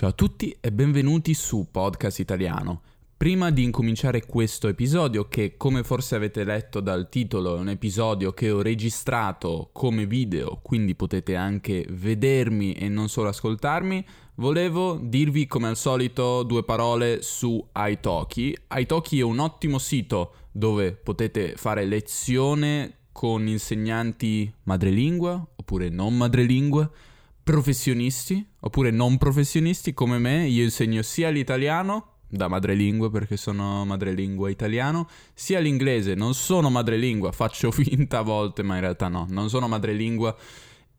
Ciao a tutti e benvenuti su Podcast Italiano. Prima di incominciare questo episodio, che come forse avete letto dal titolo è un episodio che ho registrato come video, quindi potete anche vedermi e non solo ascoltarmi, volevo dirvi come al solito due parole su Italki. Italki è un ottimo sito dove potete fare lezione con insegnanti madrelingua oppure non madrelingua professionisti oppure non professionisti come me, io insegno sia l'italiano da madrelingua perché sono madrelingua italiano, sia l'inglese, non sono madrelingua, faccio finta a volte, ma in realtà no, non sono madrelingua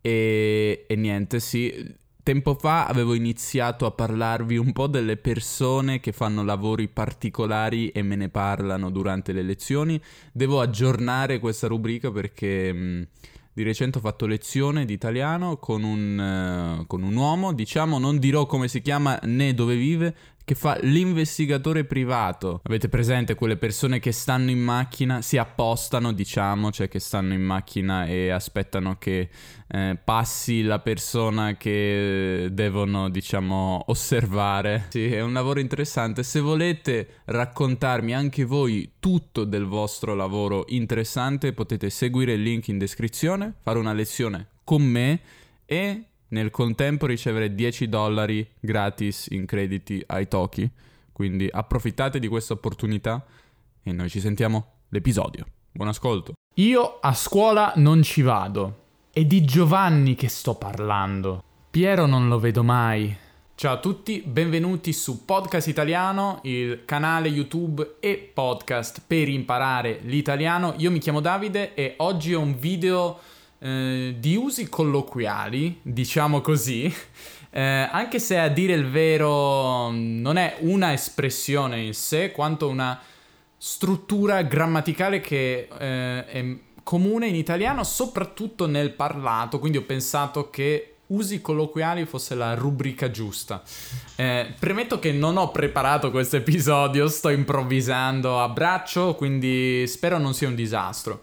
e, e niente, sì. Tempo fa avevo iniziato a parlarvi un po' delle persone che fanno lavori particolari e me ne parlano durante le lezioni. Devo aggiornare questa rubrica perché... Mh, di recente ho fatto lezione di italiano con un, uh, con un uomo, diciamo, non dirò come si chiama né dove vive, che fa l'investigatore privato. Avete presente quelle persone che stanno in macchina, si appostano, diciamo, cioè che stanno in macchina e aspettano che eh, passi la persona che devono, diciamo, osservare. Sì, è un lavoro interessante. Se volete raccontarmi anche voi tutto del vostro lavoro interessante, potete seguire il link in descrizione, fare una lezione con me e nel contempo ricevere 10 dollari gratis in crediti ai Toki. Quindi approfittate di questa opportunità e noi ci sentiamo l'episodio. Buon ascolto. Io a scuola non ci vado. È di Giovanni che sto parlando. Piero non lo vedo mai. Ciao a tutti, benvenuti su Podcast Italiano, il canale YouTube e podcast per imparare l'italiano. Io mi chiamo Davide e oggi ho un video eh, di usi colloquiali, diciamo così, eh, anche se a dire il vero non è una espressione in sé, quanto una struttura grammaticale che eh, è comune in italiano, soprattutto nel parlato, quindi ho pensato che usi colloquiali fosse la rubrica giusta. Eh, premetto che non ho preparato questo episodio, sto improvvisando a braccio, quindi spero non sia un disastro.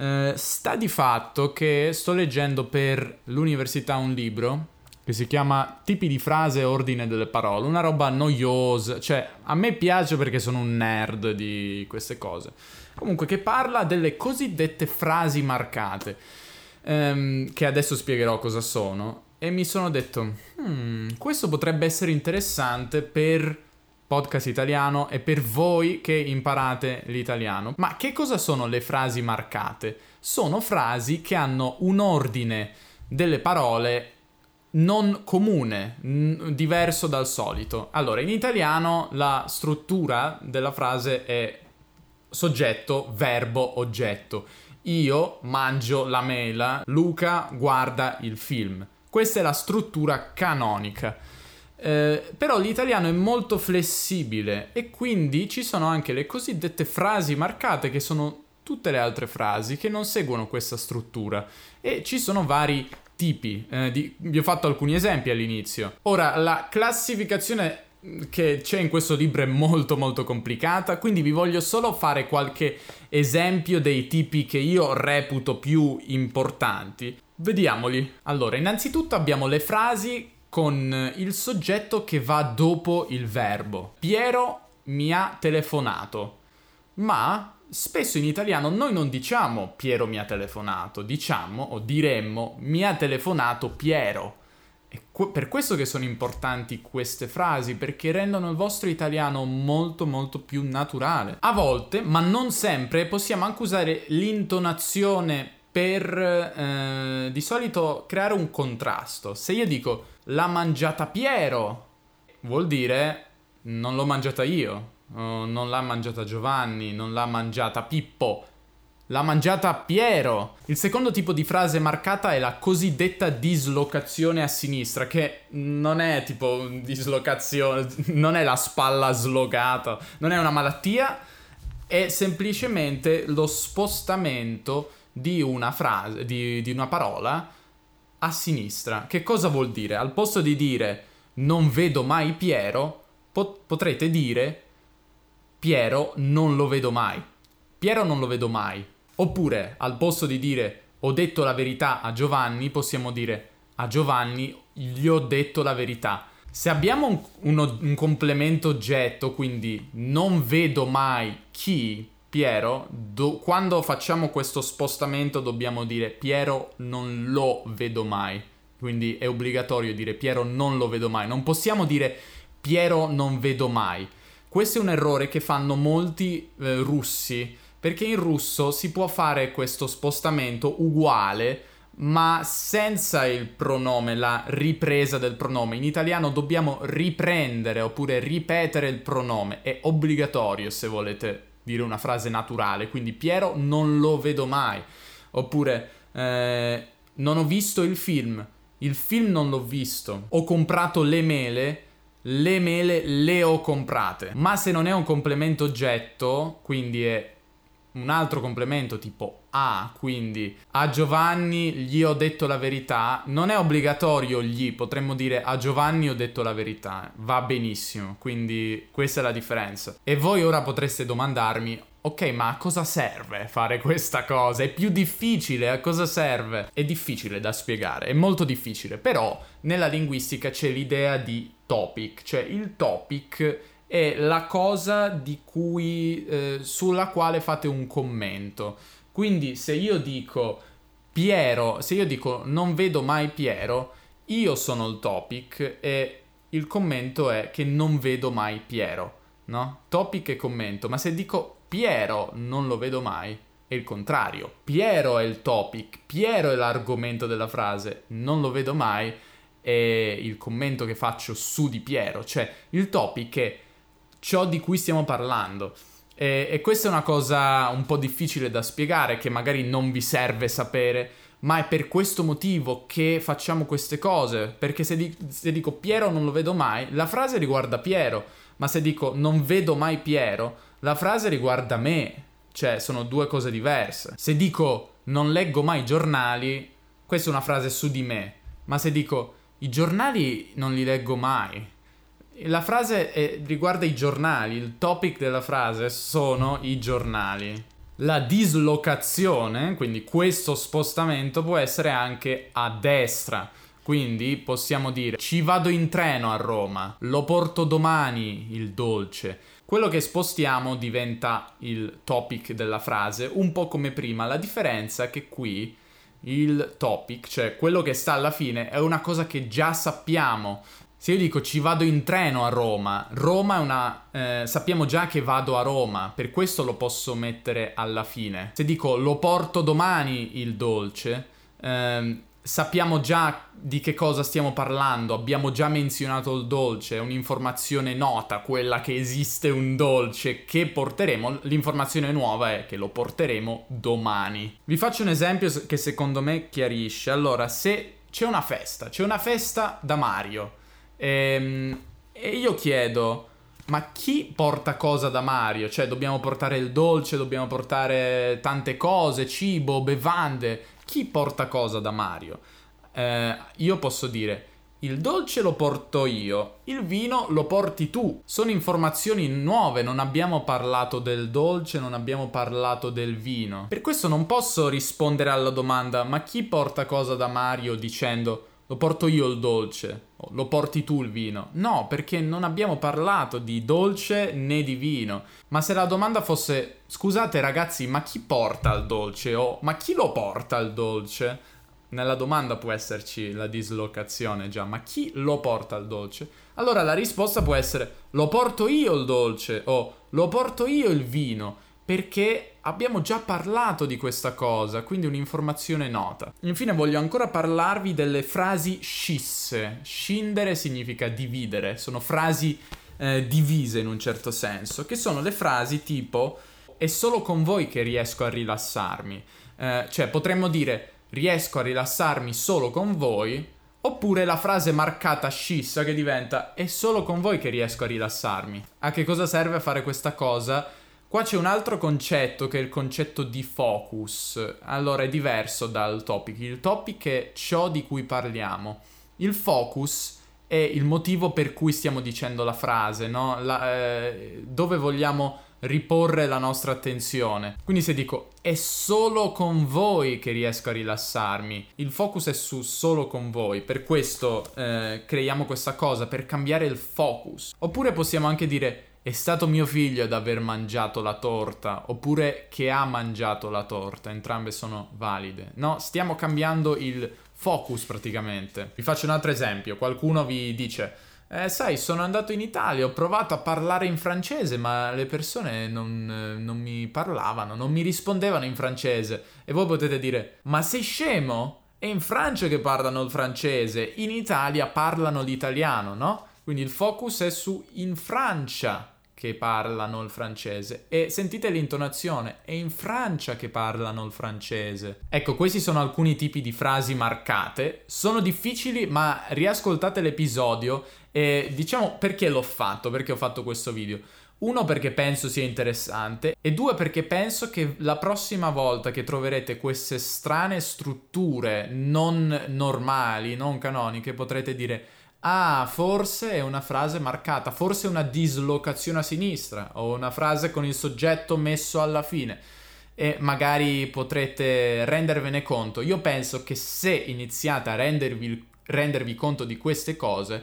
Eh, sta di fatto che sto leggendo per l'università un libro che si chiama Tipi di frase e ordine delle parole, una roba noiosa, cioè a me piace perché sono un nerd di queste cose. Comunque che parla delle cosiddette frasi marcate, ehm, che adesso spiegherò cosa sono, e mi sono detto, hmm, questo potrebbe essere interessante per podcast italiano e per voi che imparate l'italiano. Ma che cosa sono le frasi marcate? Sono frasi che hanno un ordine delle parole non comune, n- diverso dal solito. Allora, in italiano la struttura della frase è soggetto, verbo, oggetto. Io mangio la mela, Luca guarda il film. Questa è la struttura canonica. Eh, però l'italiano è molto flessibile e quindi ci sono anche le cosiddette frasi marcate che sono tutte le altre frasi che non seguono questa struttura e ci sono vari tipi. Eh, di, vi ho fatto alcuni esempi all'inizio. Ora, la classificazione che c'è in questo libro è molto molto complicata, quindi vi voglio solo fare qualche esempio dei tipi che io reputo più importanti. Vediamoli. Allora, innanzitutto abbiamo le frasi con il soggetto che va dopo il verbo. Piero mi ha telefonato. Ma spesso in italiano noi non diciamo Piero mi ha telefonato, diciamo o diremmo mi ha telefonato Piero. È per questo che sono importanti queste frasi, perché rendono il vostro italiano molto molto più naturale. A volte, ma non sempre, possiamo anche usare l'intonazione per eh, di solito creare un contrasto. Se io dico l'ha mangiata Piero, vuol dire non l'ho mangiata io, non l'ha mangiata Giovanni, non l'ha mangiata Pippo, l'ha mangiata Piero. Il secondo tipo di frase marcata è la cosiddetta dislocazione a sinistra, che non è tipo dislocazione, non è la spalla slogata, non è una malattia, è semplicemente lo spostamento di una frase, di, di una parola a sinistra. Che cosa vuol dire? Al posto di dire non vedo mai Piero, pot- potrete dire Piero non lo vedo mai. Piero non lo vedo mai. Oppure al posto di dire ho detto la verità a Giovanni, possiamo dire a Giovanni gli ho detto la verità. Se abbiamo un, uno, un complemento oggetto, quindi non vedo mai chi, Piero, do, quando facciamo questo spostamento dobbiamo dire Piero non lo vedo mai. Quindi è obbligatorio dire Piero non lo vedo mai. Non possiamo dire Piero non vedo mai. Questo è un errore che fanno molti eh, russi, perché in russo si può fare questo spostamento uguale ma senza il pronome, la ripresa del pronome. In italiano dobbiamo riprendere oppure ripetere il pronome, è obbligatorio se volete dire una frase naturale, quindi Piero non lo vedo mai, oppure eh, non ho visto il film, il film non l'ho visto, ho comprato le mele, le mele le ho comprate, ma se non è un complemento oggetto, quindi è un altro complemento tipo a, quindi a Giovanni gli ho detto la verità, non è obbligatorio gli, potremmo dire a Giovanni ho detto la verità, va benissimo, quindi questa è la differenza. E voi ora potreste domandarmi, ok, ma a cosa serve fare questa cosa? È più difficile, a cosa serve? È difficile da spiegare, è molto difficile, però nella linguistica c'è l'idea di topic, cioè il topic è la cosa cui, eh, sulla quale fate un commento. Quindi se io dico Piero, se io dico non vedo mai Piero, io sono il topic e il commento è che non vedo mai Piero, no? Topic e commento, ma se dico Piero non lo vedo mai, è il contrario. Piero è il topic, Piero è l'argomento della frase, non lo vedo mai, è il commento che faccio su di Piero, cioè il topic è ciò di cui stiamo parlando. E, e, questa è una cosa un po' difficile da spiegare, che magari non vi serve sapere, ma è per questo motivo che facciamo queste cose. Perché se, di- se dico Piero non lo vedo mai, la frase riguarda Piero, ma se dico non vedo mai Piero, la frase riguarda me. Cioè, sono due cose diverse. Se dico non leggo mai i giornali, questa è una frase su di me. Ma se dico i giornali non li leggo mai, la frase è, riguarda i giornali, il topic della frase sono i giornali. La dislocazione, quindi questo spostamento, può essere anche a destra. Quindi possiamo dire ci vado in treno a Roma, lo porto domani il dolce. Quello che spostiamo diventa il topic della frase, un po' come prima. La differenza è che qui il topic, cioè quello che sta alla fine, è una cosa che già sappiamo. Se io dico ci vado in treno a Roma, Roma è una... Eh, sappiamo già che vado a Roma, per questo lo posso mettere alla fine. Se dico lo porto domani il dolce, eh, sappiamo già di che cosa stiamo parlando, abbiamo già menzionato il dolce, è un'informazione nota, quella che esiste un dolce che porteremo, l'informazione nuova è che lo porteremo domani. Vi faccio un esempio che secondo me chiarisce. Allora, se c'è una festa, c'è una festa da Mario Ehm, e io chiedo, ma chi porta cosa da Mario? Cioè, dobbiamo portare il dolce, dobbiamo portare tante cose, cibo, bevande. Chi porta cosa da Mario? Eh, io posso dire, il dolce lo porto io, il vino lo porti tu. Sono informazioni nuove, non abbiamo parlato del dolce, non abbiamo parlato del vino. Per questo non posso rispondere alla domanda, ma chi porta cosa da Mario dicendo lo porto io il dolce, lo porti tu il vino. No, perché non abbiamo parlato di dolce né di vino. Ma se la domanda fosse, scusate ragazzi, ma chi porta il dolce? O ma chi lo porta il dolce? Nella domanda può esserci la dislocazione già, ma chi lo porta il dolce? Allora la risposta può essere lo porto io il dolce o lo porto io il vino perché abbiamo già parlato di questa cosa, quindi un'informazione nota. Infine voglio ancora parlarvi delle frasi scisse. Scindere significa dividere, sono frasi eh, divise in un certo senso, che sono le frasi tipo è solo con voi che riesco a rilassarmi. Eh, cioè potremmo dire riesco a rilassarmi solo con voi, oppure la frase marcata scissa che diventa è solo con voi che riesco a rilassarmi. A che cosa serve fare questa cosa? Qua c'è un altro concetto che è il concetto di focus. Allora è diverso dal topic. Il topic è ciò di cui parliamo. Il focus è il motivo per cui stiamo dicendo la frase, no? La, eh, dove vogliamo riporre la nostra attenzione. Quindi se dico è solo con voi che riesco a rilassarmi, il focus è su solo con voi, per questo eh, creiamo questa cosa, per cambiare il focus. Oppure possiamo anche dire è stato mio figlio ad aver mangiato la torta, oppure che ha mangiato la torta, entrambe sono valide. No, stiamo cambiando il focus praticamente. Vi faccio un altro esempio, qualcuno vi dice eh, sai, sono andato in Italia, ho provato a parlare in francese, ma le persone non, non, mi parlavano, non mi rispondevano in francese. E voi potete dire, ma sei scemo? È in Francia che parlano il francese, in Italia parlano l'italiano, no? Quindi il focus è su in Francia che parlano il francese e sentite l'intonazione, è in Francia che parlano il francese. Ecco, questi sono alcuni tipi di frasi marcate, sono difficili ma riascoltate l'episodio e diciamo perché l'ho fatto, perché ho fatto questo video. Uno perché penso sia interessante e due perché penso che la prossima volta che troverete queste strane strutture non normali, non canoniche, potrete dire Ah, forse è una frase marcata, forse è una dislocazione a sinistra o una frase con il soggetto messo alla fine e magari potrete rendervene conto. Io penso che se iniziate a rendervi, rendervi conto di queste cose,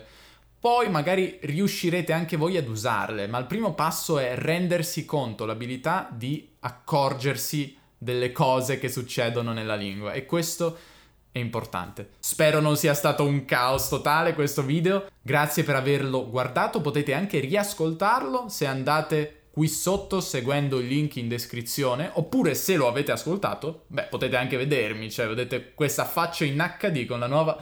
poi magari riuscirete anche voi ad usarle, ma il primo passo è rendersi conto, l'abilità di accorgersi delle cose che succedono nella lingua e questo è importante. Spero non sia stato un caos totale questo video. Grazie per averlo guardato. Potete anche riascoltarlo se andate qui sotto seguendo il link in descrizione. Oppure se lo avete ascoltato, beh, potete anche vedermi. Cioè, vedete questa faccia in HD con la nuova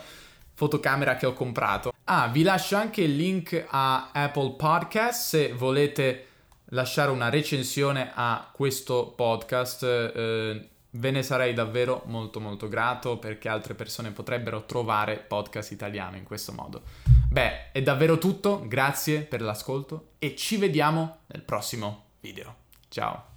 fotocamera che ho comprato. Ah, vi lascio anche il link a Apple Podcast se volete lasciare una recensione a questo podcast. Eh, Ve ne sarei davvero molto molto grato perché altre persone potrebbero trovare podcast italiano in questo modo. Beh, è davvero tutto, grazie per l'ascolto e ci vediamo nel prossimo video. Ciao!